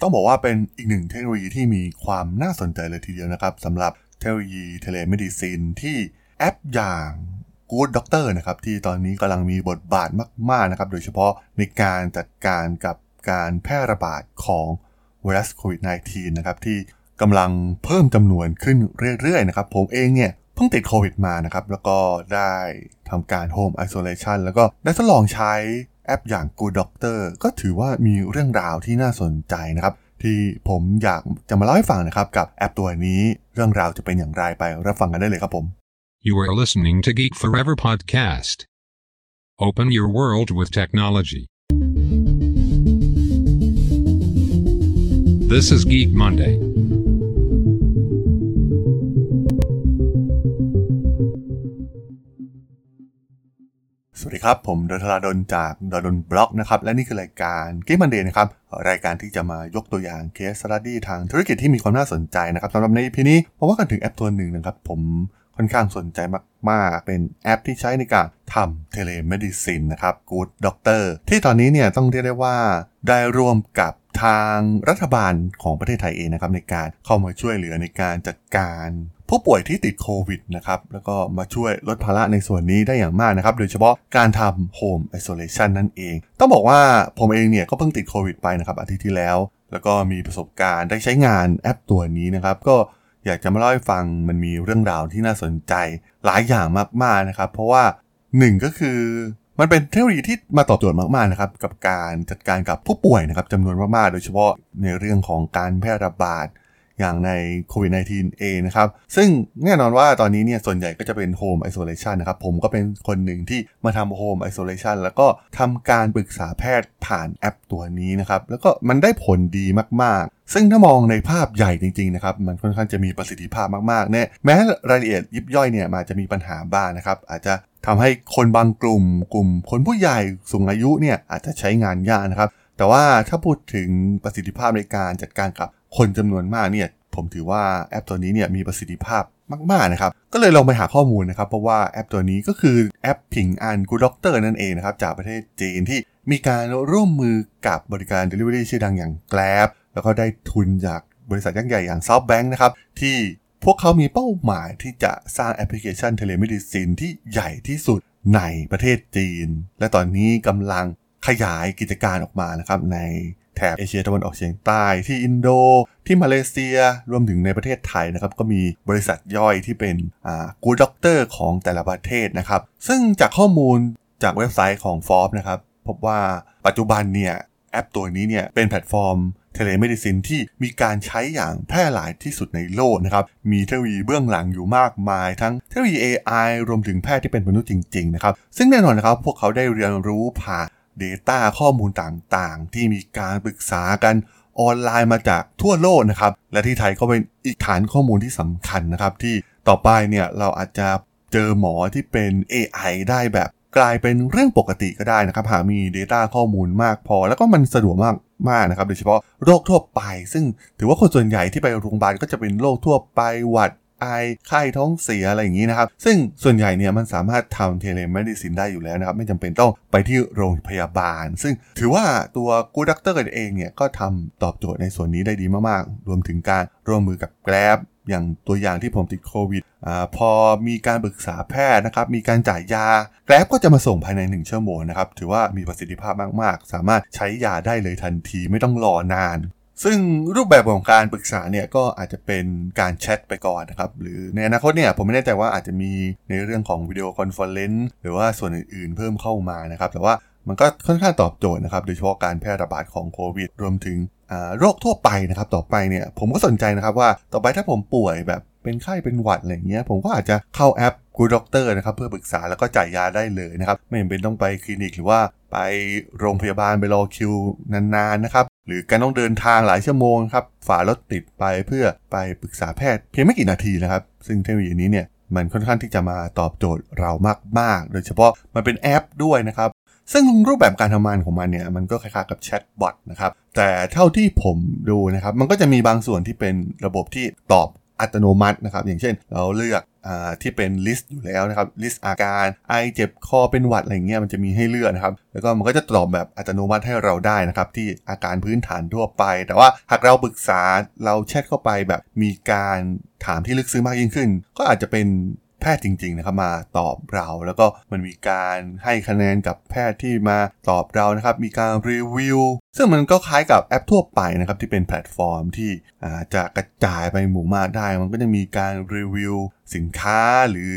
ต้องบอกว่าเป็นอีกหนึ่งเทคโนโลยีที่มีความน่าสนใจเลยทีเดียวนะครับสำหรับเทคโนโลยี telemedicine ที่แอปอย่าง Good Doctor นะครับที่ตอนนี้กำลังมีบทบาทมาก ๆ นะครับ โดยเฉพาะในการจัดการกับการแพร่ระบาดของไวรัสโควิด -19 นะครับที่กำลังเพิ่มจำนวนขึ้นเรื่อย ๆ นะครับ ผมเองเนี่ยเพิ่งติดโควิดมานะครับ แล้วก็ได้ทำการ Home Isolation แล้วก็ได้ทดลองใช้ แอปอย่าง Good Doctor ก็ถือว่ามีเรื่องราวที่น่าสนใจนะครับ ที่ผมอยากจะมาเล่าให้ฟังนะครับ กับแอปตัวนี้เรื่องราวจะเป็นอย่างไรไปรับฟังกันได้เลยครับผม You are listening to Geek Forever podcast. Open your world with technology. This is Geek Monday. สวัสดีครับ ผมดลธราดลจากดลบล็อกนะครับ และนี่คือรายการ Geek Monday นะครับ รายการที่จะมายกตัวอย่าง case study ทางธุรกิจที่มีความน่าสนใจนะครับสำหรับใน EP นี้มาว่ากันถึงแอปตัวหนึ่งนะครับ ผมค่อนข้างสนใจมาก ๆ เป็นแอปที่ใช้ในการทำ telemedicine นะครับ Good Doctor ที่ตอนนี้เนี่ยต้องเรียกได้ว่าได้ร่วมกับทางรัฐบาลของประเทศไทยเองนะครับในการเข้ามาช่วยเหลือในการจัดการ ผู้ป่วยที่ติดโควิดนะครับแล้วก็มาช่วยลดภาระในส่วนนี้ได้อย่างมากนะครับ โดยเฉพาะการทำ Home Isolation นั่นเอง ต้องบอกว่าผมเองเนี่ยก็เพิ่งติดโควิดไปนะครับอาทิตย์ที่แล้ว แล้วก็มีประสบการณ์ได้ใช้งานแอปตัวนี้นะครับ ก็อยากจะมาเล่าให้ฟังมันมีเรื่องราวที่น่าสนใจหลายอย่างมากๆนะครับ เพราะว่าหนึ่งก็คือมันเป็นเทคโนโลยีที่มาตอบโจทย์มากๆนะครับกับการจัดการกับผู้ป่วยนะครับจำนวนมากๆ โดยเฉพาะในเรื่องของการแพร่ระบาด อย่างในโควิด -19 เองนะครับ ซึ่งแน่นอนว่าตอนนี้เนี่ยส่วนใหญ่ก็จะเป็น home isolation นะครับ ผมก็เป็นคนหนึ่งที่มาทำ home isolation แล้วก็ทำการปรึกษาแพทย์ผ่านแอปตัวนี้นะครับ แล้วก็มันได้ผลดีมากๆ ซึ่งถ้ามองในภาพใหญ่จริงๆนะครับ มันค่อนข้างจะมีประสิทธิภาพมากๆแน่แม้รายละเอียดยิบย่อยเนี่ยมาจะมีปัญหาบ้างนะครับ อาจจะทำให้คนบางกลุ่ม กลุ่มคนผู้ใหญ่สูงอายุเนี่ยอาจจะใช้งานยากนะครับ แต่ว่าถ้าพูดถึงประสิทธิภาพในการจัดการกับคนจำนวนมากเนี่ยผมถือว่าแอปตัวนี้เนี่ยมีประสิทธิภาพมากๆนะครับ ก็เลยลองไปหาข้อมูลนะครับ เพราะว่าแอปตัวนี้ก็คือแอปผิงอัน Good Doctor นั่นเองนะครับ จากประเทศจีนที่มีการร่วมมือกับบริการ Delivery ชื่อดังอย่าง Grab แล้วก็ได้ทุนจากบริษัทยักษ์ใหญ่อย่าง SoftBank นะครับ ที่พวกเขามีเป้าหมายที่จะสร้างแอปพลิเคชัน telemedicine ที่ใหญ่ที่สุดในประเทศจีน และตอนนี้กำลัง ขยายกิจการออกมานะครับในแถบเอเชียตะวันออกเฉียงใต้ที่อินโด ที่มาเลเซียรวมถึงในประเทศไทยนะครับ ก็มีบริษัทย่อยที่เป็น Good Doctor ของแต่ละประเทศนะครับ ซึ่งจากข้อมูลจากเว็บไซต์ของ Forbes นะครับ พบว่าปัจจุบันเนี่ย แอปตัวนี้เนี่ย เป็นแพลตฟอร์ม telemedicine ที่มีการใช้อย่างแพร่หลายที่สุดในโลกนะครับ มีเทคโนโลยีเบื้องหลังอยู่มากมาย ทั้งเทคโนโลยี AI รวมถึงแพทย์ที่เป็นมนุษย์จริง ๆ นะครับ ซึ่งแน่นอนนะครับ พวกเขาได้เรียนรู้ผ่าน Data ข้อมูลต่างๆ ที่มีการปรึกษากันออนไลน์มาจากทั่วโลกนะครับ และที่ไทยก็เป็นอีกฐานข้อมูลที่สำคัญนะครับ ที่ต่อไปเนี่ยเราอาจจะเจอหมอที่เป็น AI ได้แบบกลายเป็นเรื่องปกติก็ได้นะครับ หากมี Data ข้อมูลมากพอ แล้วก็มันสะดวกมากมากนะครับ โดยเฉพาะโรคทั่วไป ซึ่งถือว่าคนส่วนใหญ่ที่ไปโรงพยาบาลก็จะเป็นโรคทั่วไปหวัด ไอไข้ท้องเสียอะไรอย่างนี้นะครับ ซึ่งส่วนใหญ่เนี่ยมันสามารถทำ telemedicine ได้อยู่แล้วนะครับ ไม่จำเป็นต้องไปที่โรงพยาบาล ซึ่งถือว่าตัว Good Doctor เองเนี่ยก็ทำตอบโจทย์ในส่วนนี้ได้ดีมากๆ รวมถึงการร่วมมือกับ Grab อย่างตัวอย่างที่ผมติดโควิดอ่าพอมีการปรึกษาแพทย์นะครับ มีการจ่ายยา Grab ก็จะมาส่งภายใน 1 ชั่วโมงนะครับ ถือว่ามีประสิทธิภาพมาก ๆ สามารถใช้ยาได้เลยทันทีไม่ต้องรอนาน ซึ่งรูปแบบของการปรึกษาเนี่ยก็อาจจะเป็นการแชทไปก่อนนะครับ หรือในอนาคตเนี่ยผมไม่แน่ใจว่าอาจจะมีในเรื่องของ video conference หรือว่าส่วนอื่นๆเพิ่มเข้ามานะครับ แต่ว่ามันก็ค่อนข้างตอบโจทย์นะครับ โดยเฉพาะการแพร่ระบาดของโควิด รวมถึงโรคทั่วไปนะครับ ต่อไปเนี่ยผมก็สนใจนะครับว่าต่อไปถ้าผมป่วยแบบ เป็นไข้เป็นหวัดอะไรเงี้ยผมก็อาจจะเข้าแอป Good Doctor นะครับเพื่อปรึกษาแล้วก็จ่ายยาได้เลยนะครับ ไม่จำเป็นต้องไปคลินิกหรือว่าไปโรงพยาบาลไปรอคิวนานๆนะครับหรือการต้องเดินทางหลายชั่วโมงครับฝ่ารถติดไปเพื่อไปปรึกษาแพทย์เพียงไม่กี่นาทีนะครับ ซึ่งเทคโนโลยีนี้เนี่ยมันค่อนข้างที่จะมาตอบโจทย์เรามากๆ โดยเฉพาะมันเป็นแอปด้วยนะครับ ซึ่งรูปแบบการทำงานของมันเนี่ยมันก็คล้ายๆกับ chatbot นะครับ แต่เท่าที่ผมดูนะครับ มันก็จะมีบางส่วนที่เป็นระบบที่ตอบ อัตโนมัตินะครับ อย่างเช่นเราเลือกที่เป็น list อยู่แล้วนะครับ list อาการไอเจ็บคอเป็นหวัดอะไรเงี้ยมันจะมีให้เลือกนะครับ แล้วก็มันก็จะตอบแบบอัตโนมัติให้เราได้นะครับ ที่อาการพื้นฐานทั่วไป แต่ว่าหากเราปรึกษาเราแชทเข้าไปแบบมีการถามที่ลึกซึ้งมากยิ่งขึ้น ก็อาจจะเป็นแพทย์จริงๆนะครับมาตอบเรา แล้วก็มันมีการให้คะแนนกับแพทย์ที่มาตอบเรานะครับ มีการรีวิว ซึ่งมันก็คล้ายกับแอปทั่วไปนะครับที่เป็นแพลตฟอร์มที่จะกระจายไปหมู่มากได้ มันก็จะมีการรีวิวสินค้าหรือ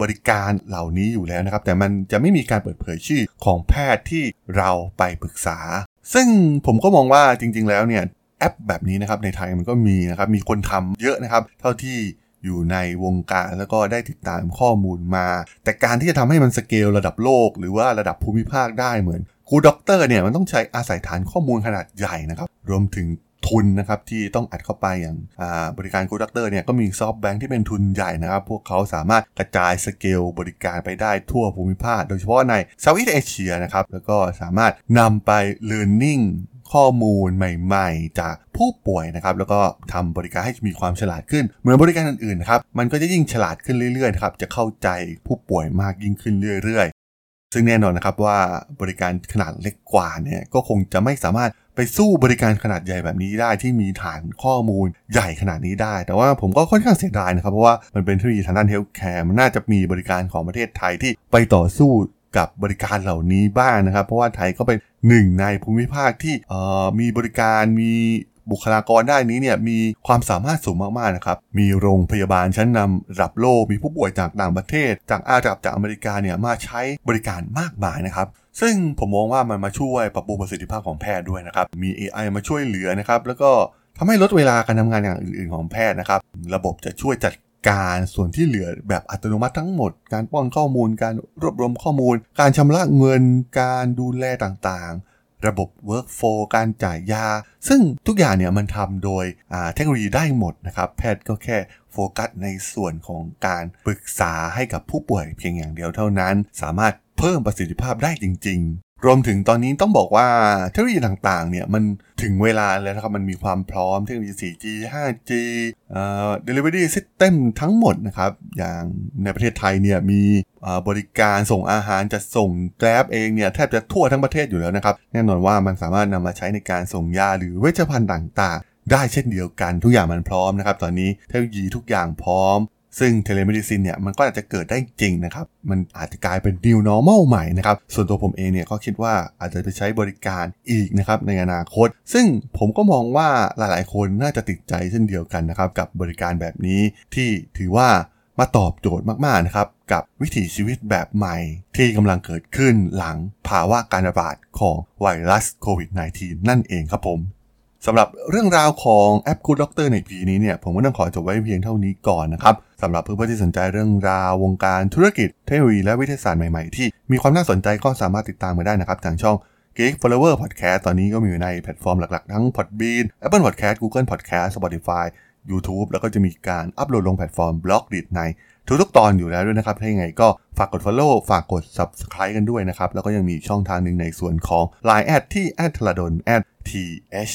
บริการเหล่านี้อยู่แล้วนะครับ แต่มันจะไม่มีการเปิดเผยชื่อของแพทย์ที่เราไปปรึกษา ซึ่งผมก็มองว่าจริง ๆ แล้วเนี่ยแอปแบบนี้นะครับในไทยมันก็มีนะครับมีคนทำเยอะนะครับ เท่าที่ อยู่ในวงการแล้วก็ได้ติดตามข้อมูลมา แต่การที่จะทำให้มันสเกลระดับโลก หรือว่าระดับภูมิภาคได้เหมือน Good Doctor เนี่ยมันต้องใช้อาศัยฐานข้อมูลขนาดใหญ่นะครับ รวมถึงทุนนะครับที่ต้องอัดเข้าไปอย่างบริการ Good Doctor เนี่ยก็มี SoftBank ที่เป็นทุนใหญ่นะครับ พวกเขาสามารถกระจายสเกลบริการไปได้ทั่วภูมิภาค โดยเฉพาะใน Southeast Asia นะครับ แล้วก็สามารถนำไป learning ข้อมูลใหม่ ๆ จากผู้ป่วยนะครับแล้วก็ทำบริการให้มีความฉลาดขึ้น เหมือนบริการอื่นๆนะครับมันก็จะยิ่งฉลาดขึ้นเรื่อยๆครับจะเข้าใจผู้ป่วยมากยิ่งขึ้นเรื่อยๆ ซึ่งแน่นอนนะครับว่าบริการขนาดเล็กกว่าเนี่ยก็คงจะไม่สามารถไปสู้บริการขนาดใหญ่แบบนี้ได้ที่มีฐานข้อมูลใหญ่ขนาดนี้ได้ แต่ว่าผมก็ค่อนข้างเสียดายนะครับ เพราะว่ามันเป็นเทคโนโลยีทางด้าน healthcare มันน่าจะมีบริการของประเทศไทยที่ไปต่อสู้กับบริการเหล่านี้บ้างนะครับ เพราะว่าไทยก็เป็น หนึ่งในภูมิภาคที่มีบริการมีบุคลากรได้นี้เนี่ยมีความสามารถสูงมากๆนะครับ มีโรงพยาบาลชั้นนำระดับโลก มีผู้ป่วยจากต่างประเทศ จากอาหรับจากอเมริกาเนี่ยมาใช้บริการมากมายนะครับ ซึ่งผมมองว่ามันมาช่วยปรับปรุงประสิทธิภาพของแพทย์ด้วยนะครับ มี AI มาช่วยเหลือนะครับ แล้วก็ทำให้ลดเวลาการทำงานอย่างอื่นๆของแพทย์นะครับ ระบบจะช่วยจัด การส่วนที่เหลือแบบอัตโนมัติทั้งหมด การป้อนข้อมูล การรวบรวมข้อมูล การชำระเงิน การดูแลต่างๆ ระบบ workflow การจ่ายยา ซึ่งทุกอย่างเนี่ยมันทำโดยเทคโนโลยีได้หมดนะครับ แพทย์ก็แค่โฟกัสในส่วนของการปรึกษาให้กับผู้ป่วยเพียงอย่างเดียวเท่านั้น สามารถเพิ่มประสิทธิภาพได้จริง รวมถึงตอนนี้ต้องบอกว่าเทคโนโลยีต่างๆ เนี่ยมันถึงเวลาแล้วนะครับ มันมีความพร้อมเทคโนโลยี 4G 5G เอ่อ delivery system ทั้งหมดนะครับ อย่างในประเทศไทยเนี่ยมีบริการส่งอาหารจะส่ง Grab เองเนี่ยแทบจะทั่วทั้งประเทศอยู่แล้วนะครับ แน่นอนว่ามันสามารถนำมาใช้ในการส่งยาหรือเวชภัณฑ์ต่างๆ ได้เช่นเดียวกันทุกอย่างมันพร้อมนะครับ ตอนนี้เทคโนโลยีทุกอย่างพร้อม ซึ่ง telemedicine เนี่ยมันก็อาจจะเกิดได้จริงนะครับ มันอาจจะกลายเป็น new normal ใหม่นะครับ ส่วนตัวผมเองเนี่ยก็คิดว่าอาจจะไปใช้บริการอีกนะครับในอนาคต ซึ่งผมก็มองว่าหลายๆ คนน่าจะติดใจเช่นเดียวกันนะครับ กับบริการแบบนี้ที่ถือว่ามาตอบโจทย์มาก ๆ นะครับ กับวิถีชีวิตแบบใหม่ที่กำลังเกิดขึ้นหลังภาวะการระบาดของไวรัสโควิด -19 นั่นเองครับผม สำหรับเรื่องราวของแอป Good Doctor ในปีนี้เนี่ยผมก็ต้องขอจบไว้เพียงเท่านี้ก่อนนะครับสำหรับเพื่อนๆที่สนใจเรื่องราววงการธุรกิจเทคโนโลยีและวิทยาศาสตร์ใหม่ๆ ที่มีความน่าสนใจก็สามารถติดตามมาได้นะครับทางช่อง Geek Forever Podcast ตอนนี้ก็มีอยู่ในแพลตฟอร์มหลักๆ ทั้ง Podbean Apple Podcast Google Podcast Spotify YouTube แล้วก็จะมีการอัปโหลดลงแพลตฟอร์ม Blockdit ในทุกๆตอนอยู่แล้วด้วยนะครับถ้าอย่างไรก็ฝากกด Follow ฝากกด Subscribe กันด้วยนะครับ แล้วก็ยังมีช่องทางหนึ่งในส่วนของ Line แอดที่แอดธราดล t h